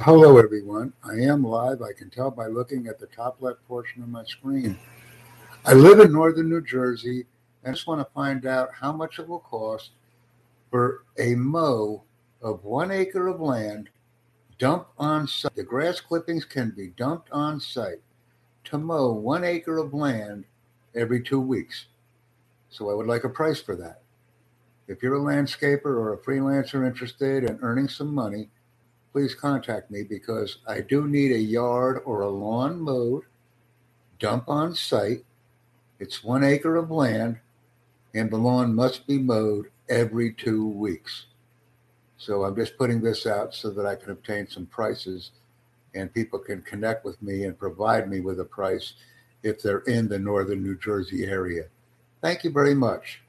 Hello, everyone. I am live. I can tell by looking at the top left portion of my screen. I live in northern New Jersey. I just want to find out how much it will cost for a mow of one acre of land dumped on site. The grass clippings can be dumped on site to mow one acre of land every two weeks. So I would like a price for that. If you're a landscaper or a freelancer interested in earning some money, please contact me because I do need a yard or a lawn mowed, dump on site. It's one acre of land, and the lawn must be mowed every two weeks. So I'm just putting this out so that I can obtain some prices and people can connect with me and provide me with a price if they're in the northern New Jersey area. Thank you very much.